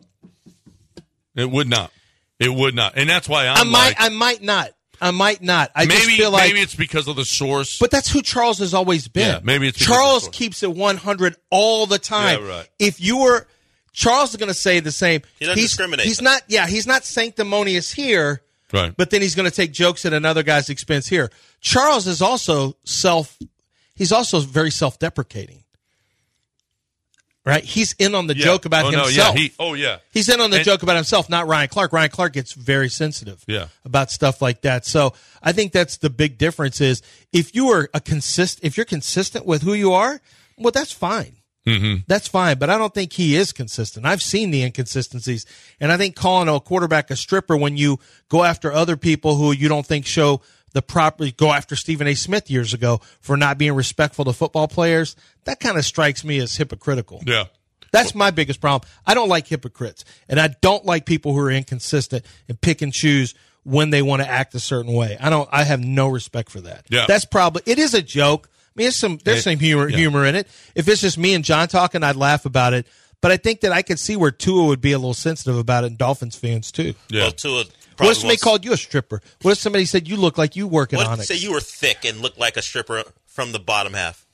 it would not. It would not, and that's why I'm
I might,
like,
I might not. I might not. I
maybe
just feel like
maybe it's because of the source.
But that's who Charles has always been.
Yeah, maybe it's because of
Charles
the
keeps it 100 all the time.
Yeah, right.
If you were Charles is going to say the same.
He doesn't
he's,
discriminate.
He's not. Yeah, he's not sanctimonious here.
Right.
But then he's going to take jokes at another guy's expense here. Charles is also self. He's also very self-deprecating. Right. He's in on the
Yeah.
joke about
oh, no,
himself.
yeah, he, oh yeah,
He's in on the
And-
joke about himself, not Ryan Clark. Ryan Clark gets very sensitive
Yeah.
about stuff like that. So I think that's the big difference is if you are a consist if you're consistent with who you are, well that's fine.
Mm-hmm.
That's fine, but I don't think he is consistent. I've seen the inconsistencies, and I think calling a quarterback a stripper when you go after other people who you don't think show the proper go after Stephen A. Smith years ago for not being respectful to football players, that kind of strikes me as hypocritical.
yeah.
That's my biggest problem. I don't like hypocrites, and I don't like people who are inconsistent and pick and choose when they want to act a certain way. I don't. I have no respect for that.
Yeah.
that's probably it is a joke. I mean, there's some there's
It-
some humor
yeah.
humor in it. If it's just me and John talking, I'd laugh about it. But I think that I could see where Tua would be a little sensitive about it, and Dolphins fans too.
Yeah.
Well, Tua
What if somebody
wants-
called you a stripper? What if somebody said you look like you working
What
on
if
it?
say you were thick and looked like a stripper from the bottom half?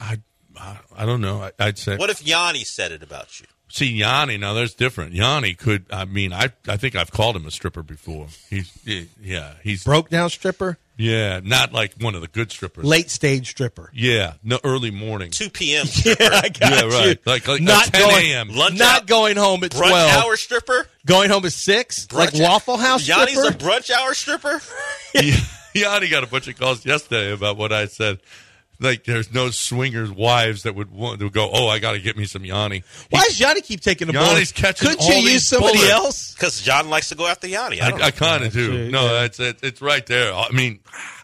I, I, I don't know. I, I'd say.
What if Yanni said it about you?
See Yanni now. There's different. Yanni could. I mean, I I think I've called him a stripper before. He's yeah. He's
Broke down stripper,
yeah. Not like one of the good strippers.
late stage stripper.
Yeah. No early morning.
2 p.m.
Yeah, I got
Yeah,
you.
Like- like
not
10
going,
a.m.
Lunch
not
hour-
going home at
brunch
twelve.
hour stripper?
Going home at six, like Waffle House
Yanni's
stripper.
a brunch hour stripper?
Yanni got a bunch of calls yesterday about what I said. Like, there's no swingers' wives that would want to go. Oh, I got to get me some Yanni.
Why does Johnny keep taking the
Yanni's
bullets?
catching
Couldn't
all
you use somebody
bullets.
else?
Because John likes to go after Yanni. I,
I, I kind of do.
true,
No,
yeah.
it's it, it's right there. I mean,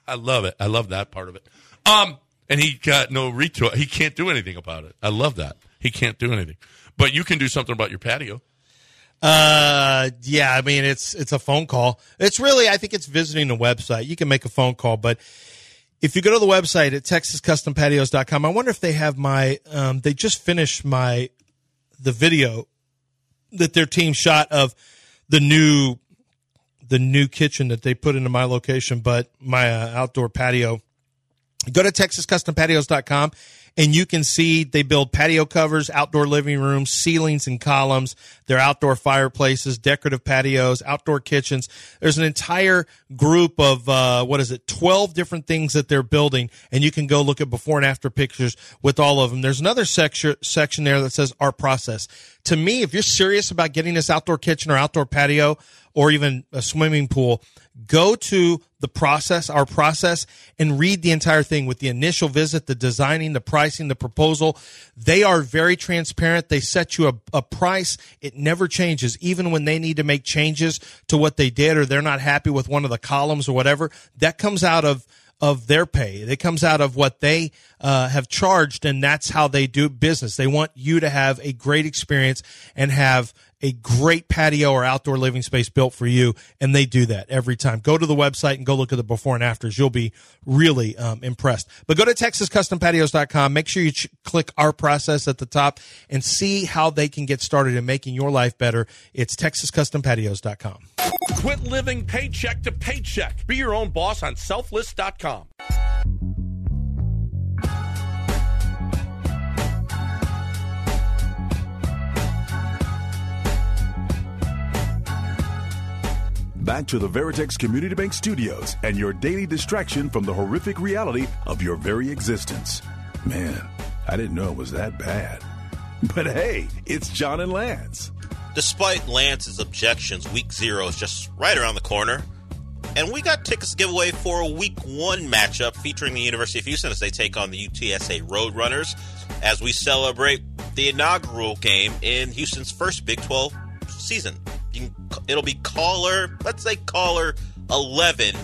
I love it. I love that part of it. Um, and he got no retweet. He can't do anything about it. I love that. He can't do anything. But you can do something about your patio.
Uh, yeah. I mean, it's it's a phone call. It's really, I think it's visiting the website. You can make a phone call, but if you go to the website at texascustompatios.com, I wonder if they have my. Um, they just finished my the video that their team shot of the new the new kitchen that they put into my location, but my uh, outdoor patio. Go to texascustompatios.com and you can see they build patio covers, outdoor living rooms, ceilings and columns, their outdoor fireplaces, decorative patios, outdoor kitchens. There's an entire group of, uh, what is it, 12 different things that they're building and you can go look at before and after pictures with all of them. There's another section, section there that says our process. To me, if you're serious about getting this outdoor kitchen or outdoor patio or even a swimming pool, go to the process, our process, and read the entire thing with the initial visit, the designing, the pricing, the proposal. They are very transparent. They set you a, a price. It never changes. Even when they need to make changes to what they did or they're not happy with one of the columns or whatever, that comes out of of their pay. It comes out of what they uh, have charged, and that's how they do business. They want you to have a great experience and have a great patio or outdoor living space built for you, and they do that every time. Go to the website and go look at the before and afters. You'll be really um, impressed. But go to TexasCustomPatios.com. Make sure you ch- click our process at the top and see how they can get started in making your life better. It's TexasCustomPatios.com.
Quit living paycheck to paycheck. Be your own boss on selfless.com.
Back to the Veritex Community Bank Studios and your daily distraction from the horrific reality of your very existence. Man, I didn't know it was that bad. But hey, it's John and Lance.
Despite Lance's objections, week zero is just right around the corner. And we got tickets to give away for a week one matchup featuring the University of Houston as they take on the UTSA Roadrunners as we celebrate the inaugural game in Houston's first Big 12 season. Can, it'll be caller, let's say caller 11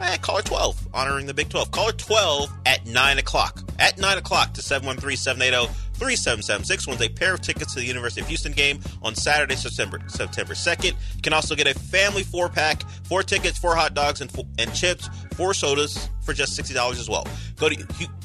Eh, caller 12, honoring the Big 12. Caller 12 at 9 o'clock. At 9 o'clock to 713 780 3776 wins a pair of tickets to the University of Houston game on Saturday, September September 2nd. You can also get a family four pack, four tickets, four hot dogs, and, and chips, four sodas for just $60 as well. Go to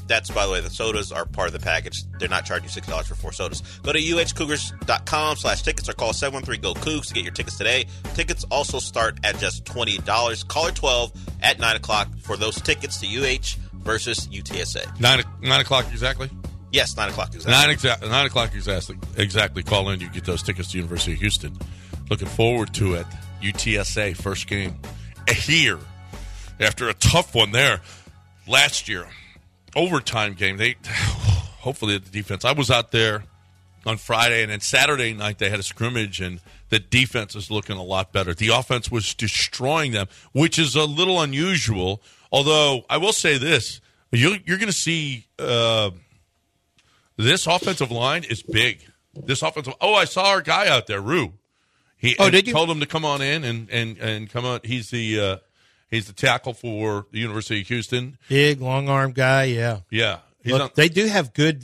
that's by the way, the sodas are part of the package. They're not charging you six dollars for four sodas. Go to uhcougars.com slash tickets or call 713 go Cougs to get your tickets today. Tickets also start at just twenty dollars. Caller twelve at nine o'clock for those tickets to UH versus UTSA.
Nine nine o'clock exactly.
Yes, nine o'clock exactly.
Nine exactly. Nine o'clock exactly. Exactly. Call in. You get those tickets to University of Houston. Looking forward to it. UTSA first game here after a tough one there last year overtime game. They hopefully the defense. I was out there on Friday, and then Saturday night they had a scrimmage, and the defense is looking a lot better. The offense was destroying them, which is a little unusual. Although I will say this, you're, you're going to see uh, this offensive line is big. This offensive. Oh, I saw our guy out there, Rue. He
oh, did you?
told him to come on in and and and come on. He's the uh, He's the tackle for the University of Houston.
Big, long arm guy. Yeah.
Yeah.
Look, they do have good.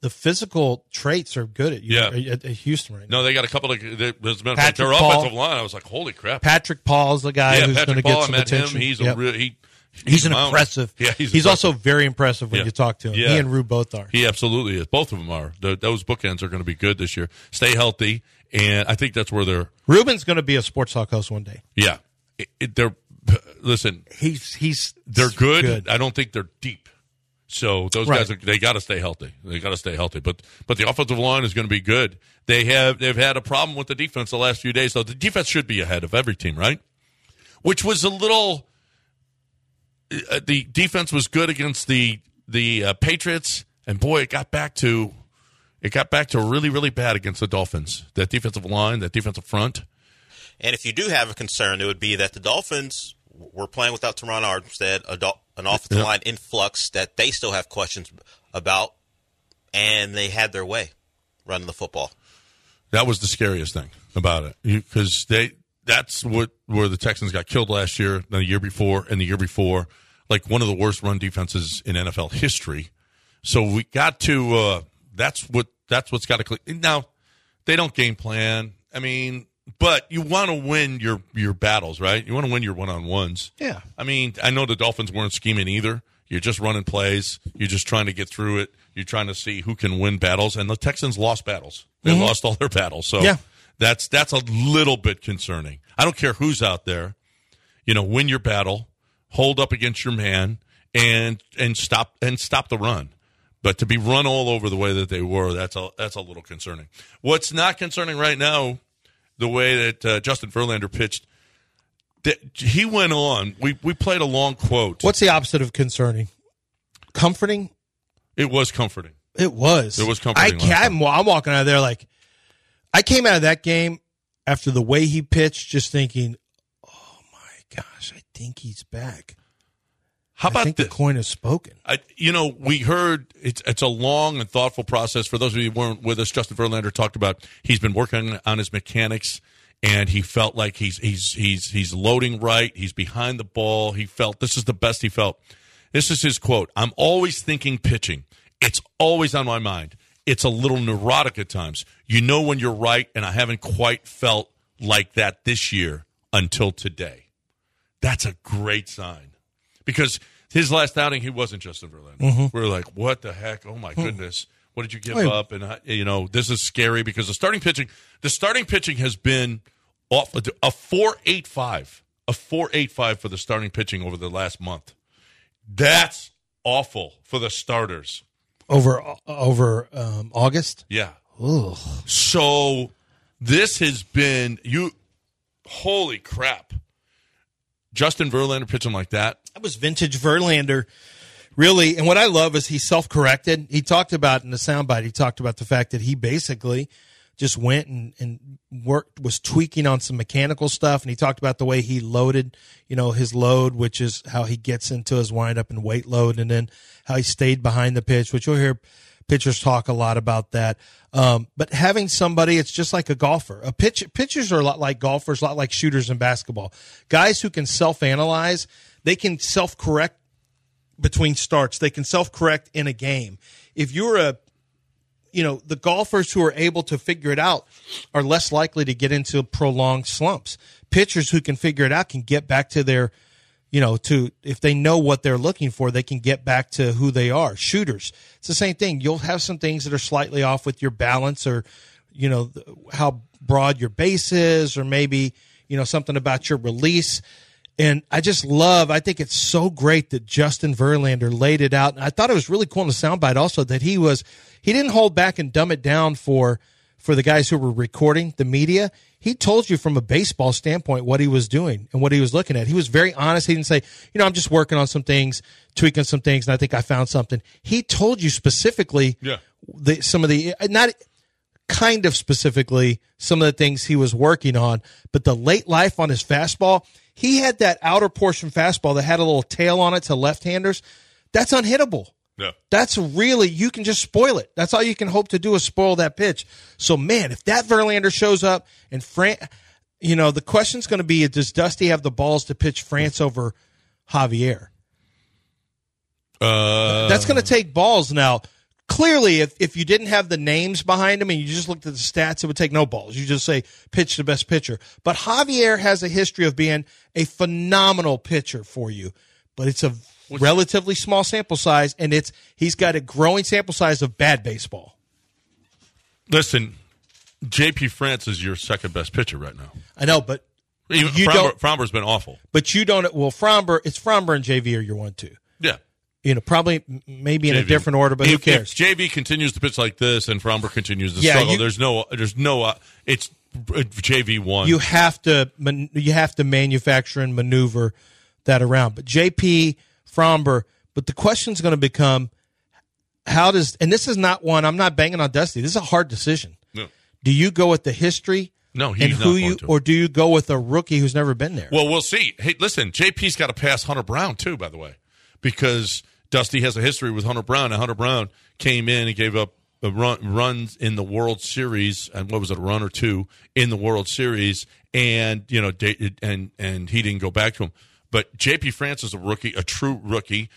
The physical traits are good at,
yeah.
at, at Houston right
now. No, they got a couple of. They, as a matter of fact, their Paul, offensive line. I was like, holy crap!
Patrick Paul's the guy
yeah,
who's going to get some
I met
attention.
Him. He's yep. a real, he.
He's, he's an impressive.
Yeah, he's,
he's also very impressive when
yeah.
you talk to him.
Yeah.
He and Rue both are.
He absolutely is. Both of them are. The, those bookends are going to be good this year. Stay healthy, and I think that's where they're.
Ruben's going to be a sports talk host one day.
Yeah, it, it, they're listen,
he's he's
they're good.
good.
I don't think they're deep. So those
Right.
guys are, they got to stay healthy. They got to stay healthy. But but the offensive line is going to be good. They have they've had a problem with the defense the last few days. So the defense should be ahead of every team, right? Which was a little. Uh, the defense was good against the the uh, Patriots, and boy, it got back to it got back to really really bad against the Dolphins. That defensive line, that defensive front.
And if you do have a concern, it would be that the Dolphins were playing without Terron Armstead, an offensive
Yeah.
line in flux that they still have questions about, and they had their way running the football.
That was the scariest thing about it because they that's what where the Texans got killed last year, the year before, and the year before. Like one of the worst run defenses in NFL history. So we got to. Uh, that's what that's what's got to click. Now they don't game plan. I mean, but you want to win your your battles, right? You want to win your one on ones.
Yeah.
I mean, I know the Dolphins weren't scheming either. You're just running plays. You're just trying to get through it. You're trying to see who can win battles, and the Texans lost battles. They
Mhm.
lost all their battles. So
Yeah.
that's that's a little bit concerning. I don't care who's out there. You know, win your battle, hold up against your man, and and stop and stop the run. But to be run all over the way that they were, that's a that's a little concerning. What's not concerning right now, the way that uh, Justin Verlander pitched, he went on. We we played a long quote.
What's the opposite of concerning? Comforting.
It was comforting.
It was.
It was comforting
I, I'm, I'm walking out of there like I came out of that game after the way he pitched, just thinking, "Oh my gosh, I think he's back."
How
I
about
think
this?
the coin is spoken.
I, you know, we heard it's it's a long and thoughtful process. For those of you who weren't with us, Justin Verlander talked about he's been working on his mechanics, and he felt like he's he's he's he's loading right. He's behind the ball. He felt this is the best he felt. This is his quote. I'm always thinking pitching. It's always on my mind. It's a little neurotic at times. You know when you're right, and I haven't quite felt like that this year until today. That's a great sign because his last outing he wasn't Justin Verlander.
Mhm.
We were like, what the heck? Oh my
Hmm.
goodness, what did you give
Wait.
up? And uh, you know, this is scary because the starting pitching, the starting pitching has been off a four eight five, a four eight five for the starting pitching over the last month. That's awful for the starters.
Over over um, August.
Yeah.
Ugh.
So this has been you. Holy crap! Justin Verlander pitching like that.
That was vintage Verlander, really. And what I love is he self corrected. He talked about in the soundbite, he talked about the fact that he basically just went and, and worked, was tweaking on some mechanical stuff. And he talked about the way he loaded, you know, his load, which is how he gets into his windup and weight load, and then how he stayed behind the pitch, which you'll hear pitchers talk a lot about that. Um, but having somebody, it's just like a golfer. A pitch, pitchers are a lot like golfers, a lot like shooters in basketball. Guys who can self analyze, they can self correct between starts. They can self correct in a game. If you're a you know, the golfers who are able to figure it out are less likely to get into prolonged slumps. Pitchers who can figure it out can get back to their, you know, to if they know what they're looking for, they can get back to who they are. Shooters, it's the same thing. You'll have some things that are slightly off with your balance or, you know, how broad your base is, or maybe, you know, something about your release. And I just love, I think it's so great that Justin Verlander laid it out. And I thought it was really cool in the soundbite also that he was, he didn't hold back and dumb it down for, for the guys who were recording the media. He told you from a baseball standpoint what he was doing and what he was looking at. He was very honest. He didn't say, you know, I'm just working on some things, tweaking some things, and I think I found something. He told you specifically
Yeah.
the, some of the, not kind of specifically some of the things he was working on, but the late life on his fastball, he had that outer portion fastball that had a little tail on it to left-handers. That's unhittable.
Yeah.
That's really you can just spoil it. That's all you can hope to do is spoil that pitch. So man, if that Verlander shows up and Fran, you know the question's going to be: Does Dusty have the balls to pitch France over Javier?
Uh,
That's going to take balls now. Clearly, if, if you didn't have the names behind him and you just looked at the stats, it would take no balls. You just say pitch the best pitcher. But Javier has a history of being a phenomenal pitcher for you, but it's a relatively small sample size, and it's he's got a growing sample size of bad baseball.
Listen, JP France is your second best pitcher right now.
I know, but
Even
you
Framber,
don't.
Framber's been awful.
But you don't. Well, Framber, it's Framber and JV are your one two.
Yeah.
You know, probably maybe in a different order, but who cares?
If JV continues to pitch like this and Framber continues to
Yeah,
struggle,
you-
there's no, there's no, uh, it's uh, JV one.
you have to man- you have to manufacture and maneuver that around. But JP Framber, but the question's going to become how does and this is not one I'm not banging on Dusty. This is a hard decision.
No.
Do you go with the history?
No,
and
he's not
who
going
you
to.
or do you go with a rookie who's never been there?
Well, we'll see. Hey, listen, JP's got to pass Hunter Brown too, by the way, because Dusty has a history with Hunter Brown, and Hunter Brown came in and gave up a run, runs in the World Series, and what was it, a run or two in the World Series, and you know, and and he didn't go back to him. But JP France is a rookie, a true rookie.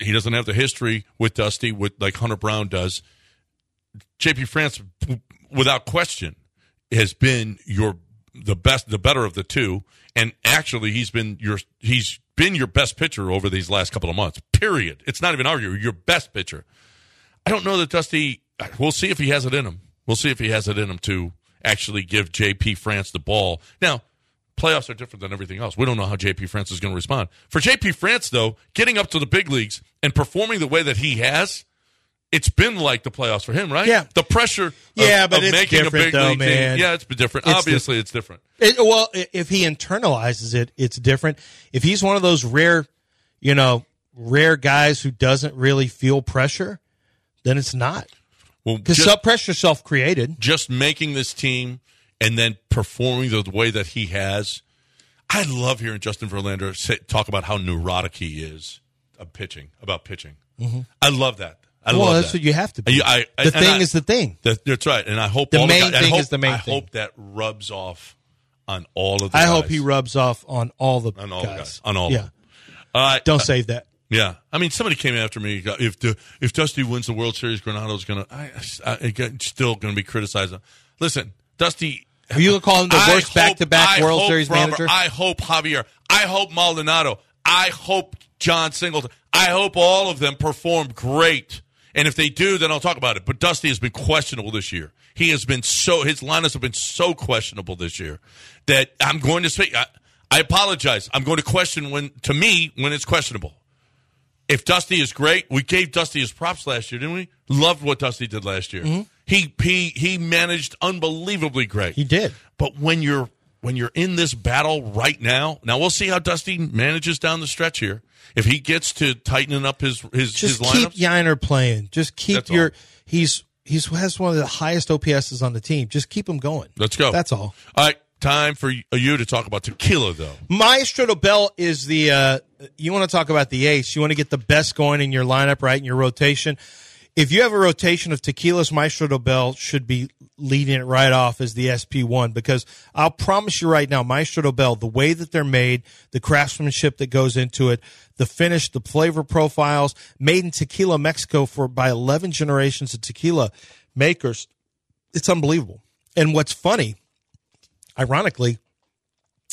He doesn't have the history with Dusty, with like Hunter Brown does. JP France, without question, has been your the best, the better of the two, and actually he's been your he's been your best pitcher over these last couple of months. Period. It's not even arguable. Your best pitcher. I don't know that Dusty. We'll see if he has it in him. We'll see if he has it in him to actually give JP France the ball. Now, playoffs are different than everything else. We don't know how JP France is going to respond. For JP France, though, getting up to the big leagues and performing the way that he has, it's been like the playoffs for him, right?
Yeah.
The pressure of,
Yeah, but it's
making a big
though,
league team.
man.
Yeah, it's been different.
It's
Obviously, it's different.
It, well, if he internalizes it, it's different. If he's one of those rare, you know, rare guys who doesn't really feel pressure, then it's not.
Well,
Because self pressure self created.
just making this team and then performing the way that he has. I love hearing Justin Verlander say, talk about how neurotic he is of pitching, about pitching. I love that. I
well,
love
that's
that.
what you have to be.
I- I-
the thing
I-
is the thing.
That, that's right, and I hope
The
all
main
guys, I
thing
hope-
is the main
I
thing.
hope that rubs off on all of the.
I hope he rubs off on all the
on all the
guys.
guys on all. Of
yeah.
right,
Don't
uh,
save that.
Yeah, I mean, somebody came after me. If the if Dusty wins the World Series, Granado's gonna. I, I, I still gonna be criticizing. Listen, Dusty.
Are you call him the
I
worst
hope-
back-to-back
I
World
hope
Series
Robert-
manager?
I hope Javier. I hope Maldonado. I hope Jon Singleton. I hope all of them perform great. And if they do, then I'll talk about it. But Dusty has been questionable this year. He has been so his lineups have been so questionable this year that I'm going to say I, I apologize. I'm going to question when to me when it's questionable. If Dusty is great, we gave Dusty his props last year, didn't we? Loved what Dusty did last year.
Mm-hmm.
He he he managed unbelievably great.
He did.
But when you're when you're in this battle right now, now we'll see how Dusty manages down the stretch here. If he gets to tightening up his his
Just
his
keep Yainer playing. Just keep
That's
your.
all.
He's he's has one of the highest OPSs on the team. Just keep him going.
let's go.
That's all.
All right, time for you to talk about tequila, though.
Maestro Dobel is the uh, you want to talk about the ace. You want to get the best going in your lineup, right? In your rotation. If you have a rotation of tequilas, Maestro Dobel should be leading it right off as the SP1 because I'll promise you right now, Maestro Dobel, the way that they're made, the craftsmanship that goes into it, the finish, the flavor profiles, made in Tequila, Mexico for by 11 generations of tequila makers. It's unbelievable. And what's funny, ironically,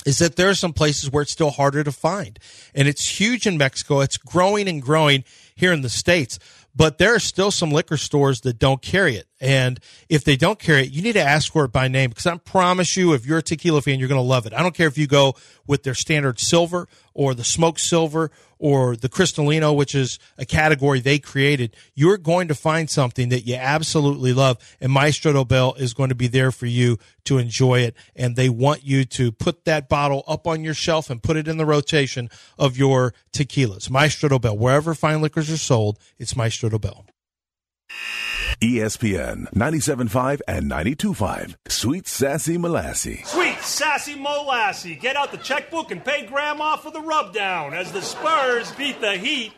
is that there are some places where it's still harder to find. And it's huge in Mexico. It's growing and growing here in the States. But there are still some liquor stores that don't carry it. And if they don't carry it, you need to ask for it by name because I promise you, if you're a tequila fan, you're going to love it. I don't care if you go with their standard silver or the smoked silver or the Cristalino, which is a category they created. You're going to find something that you absolutely love. And Maestro Dobel is going to be there for you to enjoy it. And they want you to put that bottle up on your shelf and put it in the rotation of your tequilas. Maestro Dobel, wherever fine liquors are sold, it's Maestro Dobel.
ESPN 97.5 and 92.5. Sweet Sassy Molassy.
Sweet Sassy Molassy. Get out the checkbook and pay Grandma for the rubdown as the Spurs beat the Heat